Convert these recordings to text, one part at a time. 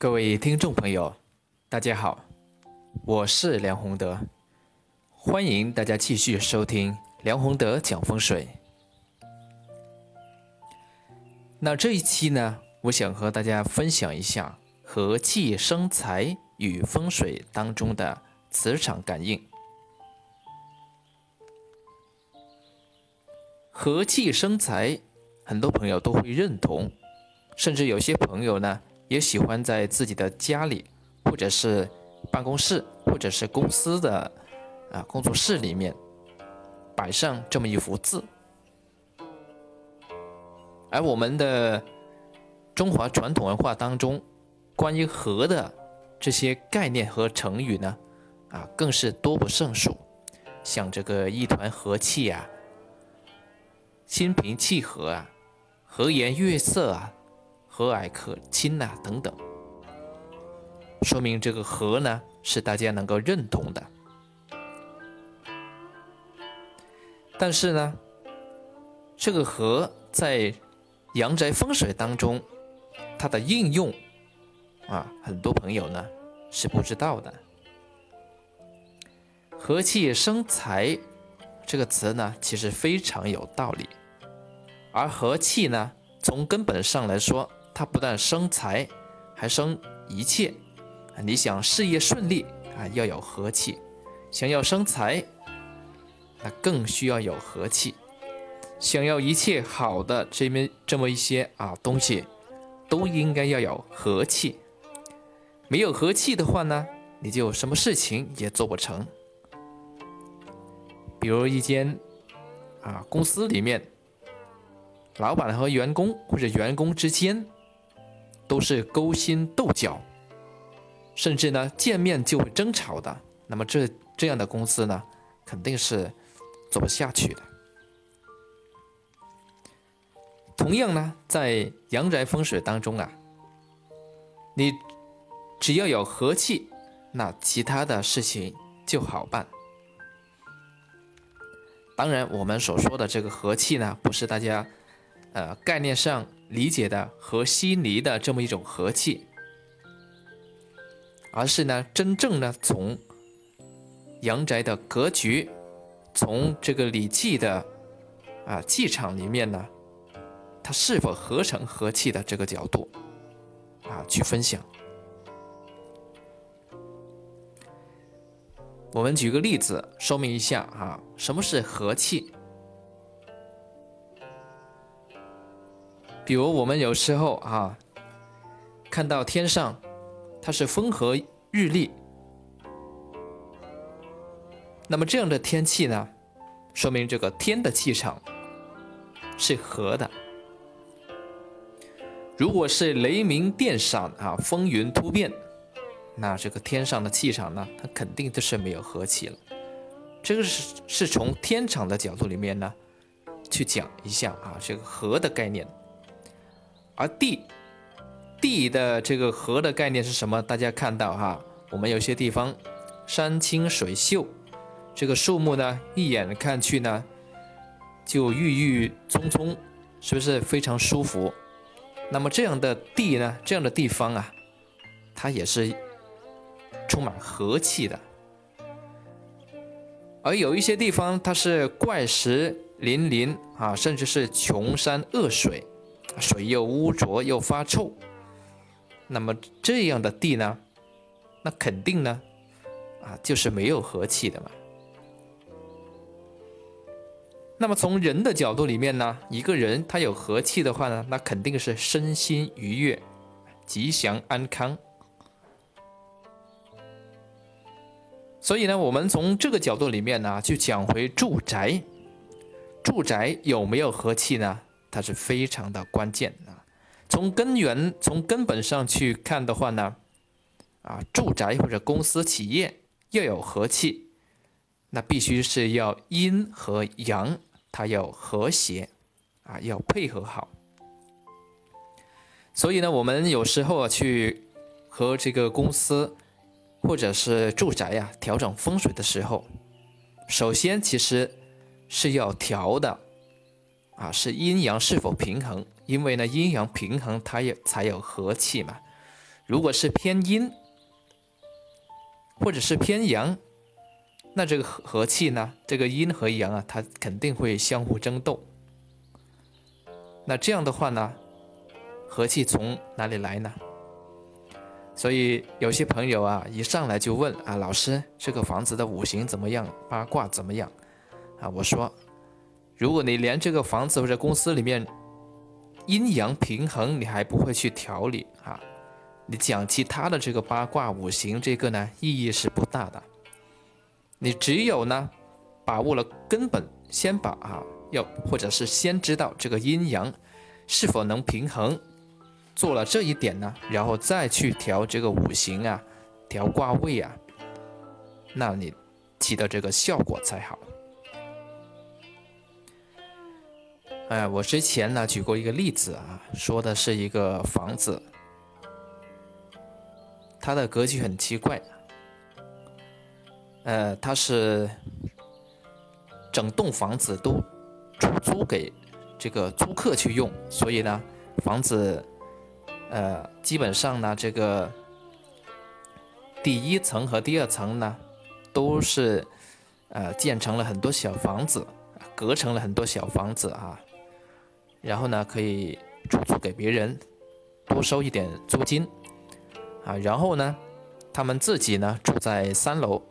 各位听众朋友，大家好，我是梁宏德，欢迎大家继续收听梁宏德讲风水。那这一期呢，我想和大家分享一下和气生财与风水当中的磁场感应。和气生财，很多朋友都会认同，甚至有些朋友呢。也喜欢在自己的家里，或者是办公室，或者是公司的啊工作室里面摆上这么一幅字。而我们的中华传统文化当中，关于和的这些概念和成语呢，啊更是多不胜数，像这个一团和气啊，心平气和啊，和颜悦色啊。和蔼可亲呐，等等，说明这个和呢是大家能够认同的。但是呢，这个和在阳宅风水当中，它的应用啊，很多朋友呢是不知道的。和气生财这个词呢，其实非常有道理，而和气呢，从根本上来说。它不但生财，还生一切。你想事业顺利啊，要有和气；想要生财，那更需要有和气。想要一切好的这么这么一些啊东西，都应该要有和气。没有和气的话呢，你就什么事情也做不成。比如一间啊公司里面，老板和员工或者员工之间。都是勾心斗角，甚至呢见面就会争吵的。那么这这样的公司呢，肯定是做不下去的。同样呢，在阳宅风水当中啊，你只要有和气，那其他的事情就好办。当然，我们所说的这个和气呢，不是大家呃概念上。理解的和稀泥的这么一种和气，而是呢，真正呢从阳宅的格局，从这个礼气的啊气场里面呢，它是否合成和气的这个角度啊去分享。我们举个例子说明一下啊，什么是和气？比如我们有时候啊，看到天上它是风和日丽，那么这样的天气呢，说明这个天的气场是和的。如果是雷鸣电闪啊，风云突变，那这个天上的气场呢，它肯定就是没有和气了。这个是是从天场的角度里面呢，去讲一下啊，这个和的概念。而地，地的这个河的概念是什么？大家看到哈，我们有些地方山清水秀，这个树木呢，一眼看去呢，就郁郁葱葱，是不是非常舒服？那么这样的地呢，这样的地方啊，它也是充满和气的。而有一些地方，它是怪石林林啊，甚至是穷山恶水。水又污浊又发臭，那么这样的地呢，那肯定呢，啊，就是没有和气的嘛。那么从人的角度里面呢，一个人他有和气的话呢，那肯定是身心愉悦、吉祥安康。所以呢，我们从这个角度里面呢，去讲回住宅，住宅有没有和气呢？它是非常的关键啊！从根源、从根本上去看的话呢，啊，住宅或者公司企业要有和气，那必须是要阴和阳它要和谐啊，要配合好。所以呢，我们有时候啊去和这个公司或者是住宅呀调整风水的时候，首先其实是要调的。啊，是阴阳是否平衡？因为呢，阴阳平衡，它也才有和气嘛。如果是偏阴，或者是偏阳，那这个和和气呢，这个阴和阳啊，它肯定会相互争斗。那这样的话呢，和气从哪里来呢？所以有些朋友啊，一上来就问啊，老师，这个房子的五行怎么样？八卦怎么样？啊，我说，如果你连这个房子或者公司里面阴阳平衡你还不会去调理啊，你讲其他的这个八卦五行这个呢，意义是不大的。你只有呢，把握了根本，先把啊，要或者是先知道这个阴阳是否能平衡。做了这一点呢，然后再去调这个五行啊，调卦位啊，那你起的这个效果才好。哎，我之前呢举过一个例子啊，说的是一个房子，它的格局很奇怪，呃，它是整栋房子都出租给这个租客去用，所以呢，房子。呃，基本上呢，这个第一层和第二层呢，都是呃建成了很多小房子，隔成了很多小房子啊，然后呢可以出租给别人，多收一点租金啊，然后呢，他们自己呢住在三楼，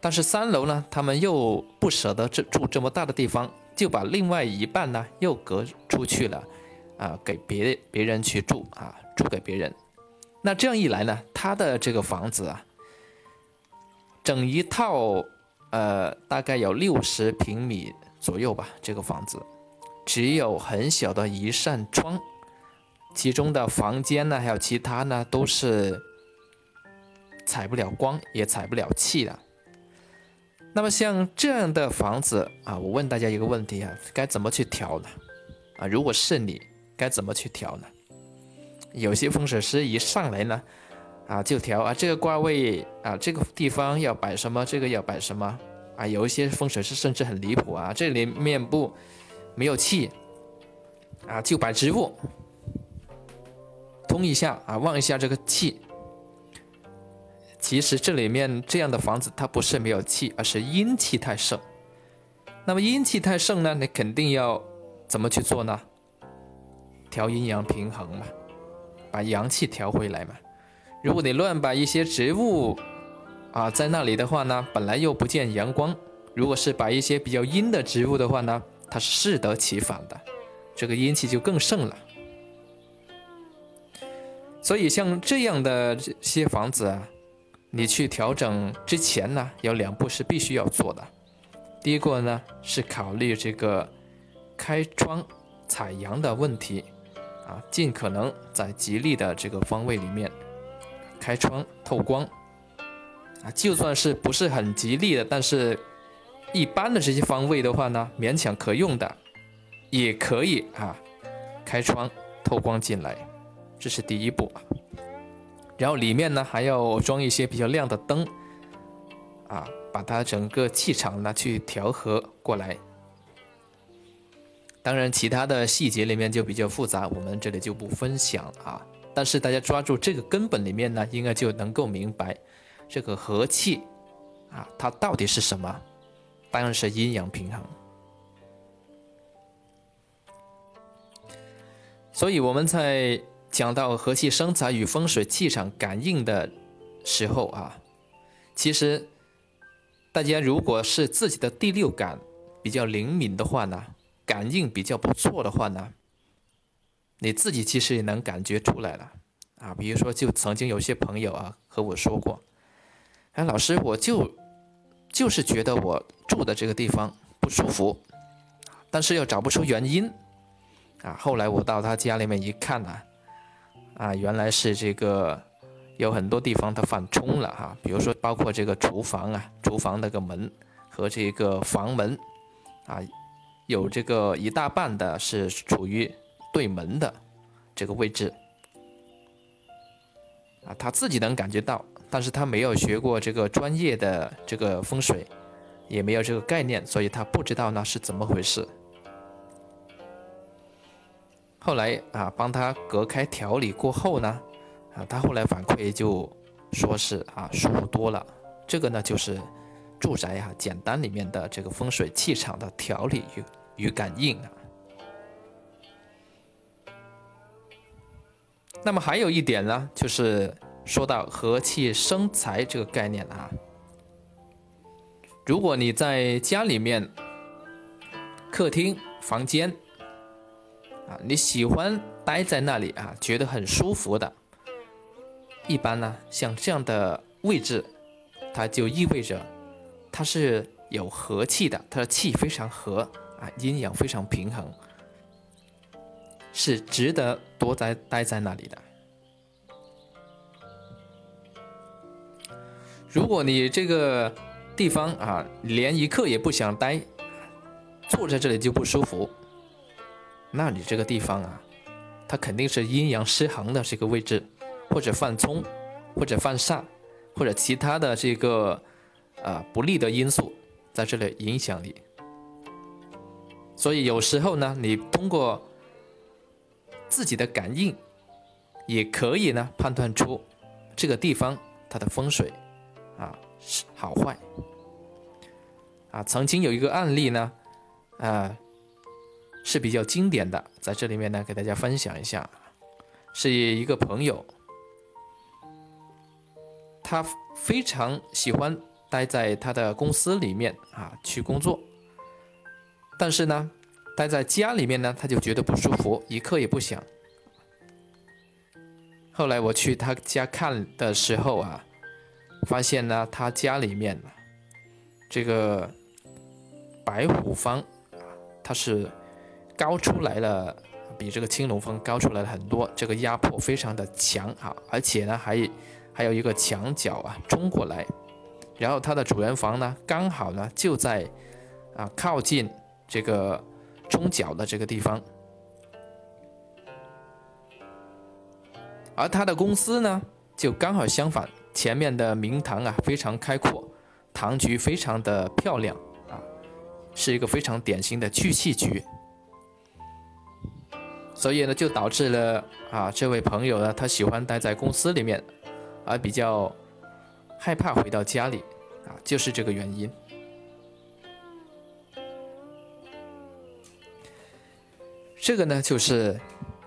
但是三楼呢，他们又不舍得这住这么大的地方，就把另外一半呢又隔出去了。啊，给别别人去住啊，租给别人。那这样一来呢，他的这个房子啊，整一套，呃，大概有六十平米左右吧。这个房子只有很小的一扇窗，其中的房间呢，还有其他呢，都是采不了光，也采不了气的。那么像这样的房子啊，我问大家一个问题啊，该怎么去调呢？啊，如果是你。该怎么去调呢？有些风水师一上来呢，啊，就调啊，这个卦位啊，这个地方要摆什么，这个要摆什么啊？有一些风水师甚至很离谱啊，这里面部没有气啊，就摆植物，通一下啊，旺一下这个气。其实这里面这样的房子，它不是没有气，而是阴气太盛。那么阴气太盛呢，你肯定要怎么去做呢？调阴阳平衡嘛，把阳气调回来嘛。如果你乱摆一些植物啊在那里的话呢，本来又不见阳光。如果是摆一些比较阴的植物的话呢，它是适得其反的，这个阴气就更盛了。所以像这样的这些房子啊，你去调整之前呢，有两步是必须要做的。第一个呢是考虑这个开窗采阳的问题。啊，尽可能在吉利的这个方位里面开窗透光啊，就算是不是很吉利的，但是一般的这些方位的话呢，勉强可用的也可以啊，开窗透光进来，这是第一步。然后里面呢还要装一些比较亮的灯啊，把它整个气场呢去调和过来。当然，其他的细节里面就比较复杂，我们这里就不分享啊。但是大家抓住这个根本里面呢，应该就能够明白这个和气啊，它到底是什么？当然是阴阳平衡。所以我们在讲到和气生财与风水气场感应的时候啊，其实大家如果是自己的第六感比较灵敏的话呢。感应比较不错的话呢，你自己其实也能感觉出来了啊。比如说，就曾经有些朋友啊和我说过，哎，老师，我就就是觉得我住的这个地方不舒服，但是又找不出原因啊。后来我到他家里面一看呢，啊，原来是这个有很多地方它犯冲了哈。比如说，包括这个厨房啊，厨房那个门和这个房门啊。有这个一大半的是处于对门的这个位置啊，他自己能感觉到，但是他没有学过这个专业的这个风水，也没有这个概念，所以他不知道那是怎么回事。后来啊，帮他隔开调理过后呢，啊，他后来反馈就说是啊舒服多了。这个呢就是住宅啊简单里面的这个风水气场的调理与与感应啊。那么还有一点呢，就是说到和气生财这个概念啊。如果你在家里面客厅房间啊，你喜欢待在那里啊，觉得很舒服的，一般呢，像这样的位置，它就意味着它是有和气的，它的气非常和啊，阴阳非常平衡，是值得多待待在那里的。如果你这个地方啊，连一刻也不想待，坐在这里就不舒服，那你这个地方啊，它肯定是阴阳失衡的这个位置，或者犯冲，或者犯煞，或者其他的这个啊不利的因素在这里影响你。所以有时候呢，你通过自己的感应，也可以呢判断出这个地方它的风水。啊，好坏啊！曾经有一个案例呢，啊，是比较经典的，在这里面呢，给大家分享一下，是一个朋友，他非常喜欢待在他的公司里面啊去工作，但是呢，待在家里面呢，他就觉得不舒服，一刻也不想。后来我去他家看的时候啊。发现呢，他家里面这个白虎方它是高出来了，比这个青龙方高出来了很多，这个压迫非常的强啊，而且呢还还有一个墙角啊冲过来，然后它的主人房呢刚好呢就在啊靠近这个冲角的这个地方，而他的公司呢就刚好相反。前面的明堂啊，非常开阔，堂局非常的漂亮啊，是一个非常典型的聚气局。所以呢，就导致了啊，这位朋友呢，他喜欢待在公司里面，而比较害怕回到家里啊，就是这个原因。这个呢，就是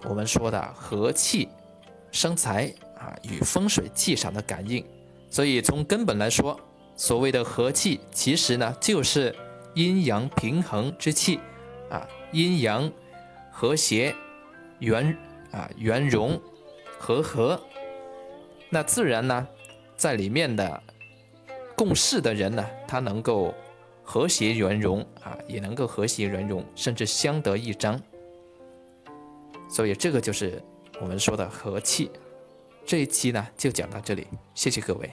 我们说的和气生财。啊，与风水气场的感应，所以从根本来说，所谓的和气，其实呢就是阴阳平衡之气，啊，阴阳和谐、圆啊圆融、和合，那自然呢，在里面的共事的人呢，他能够和谐圆融啊，也能够和谐圆融，甚至相得益彰，所以这个就是我们说的和气。这一期呢就讲到这里，谢谢各位。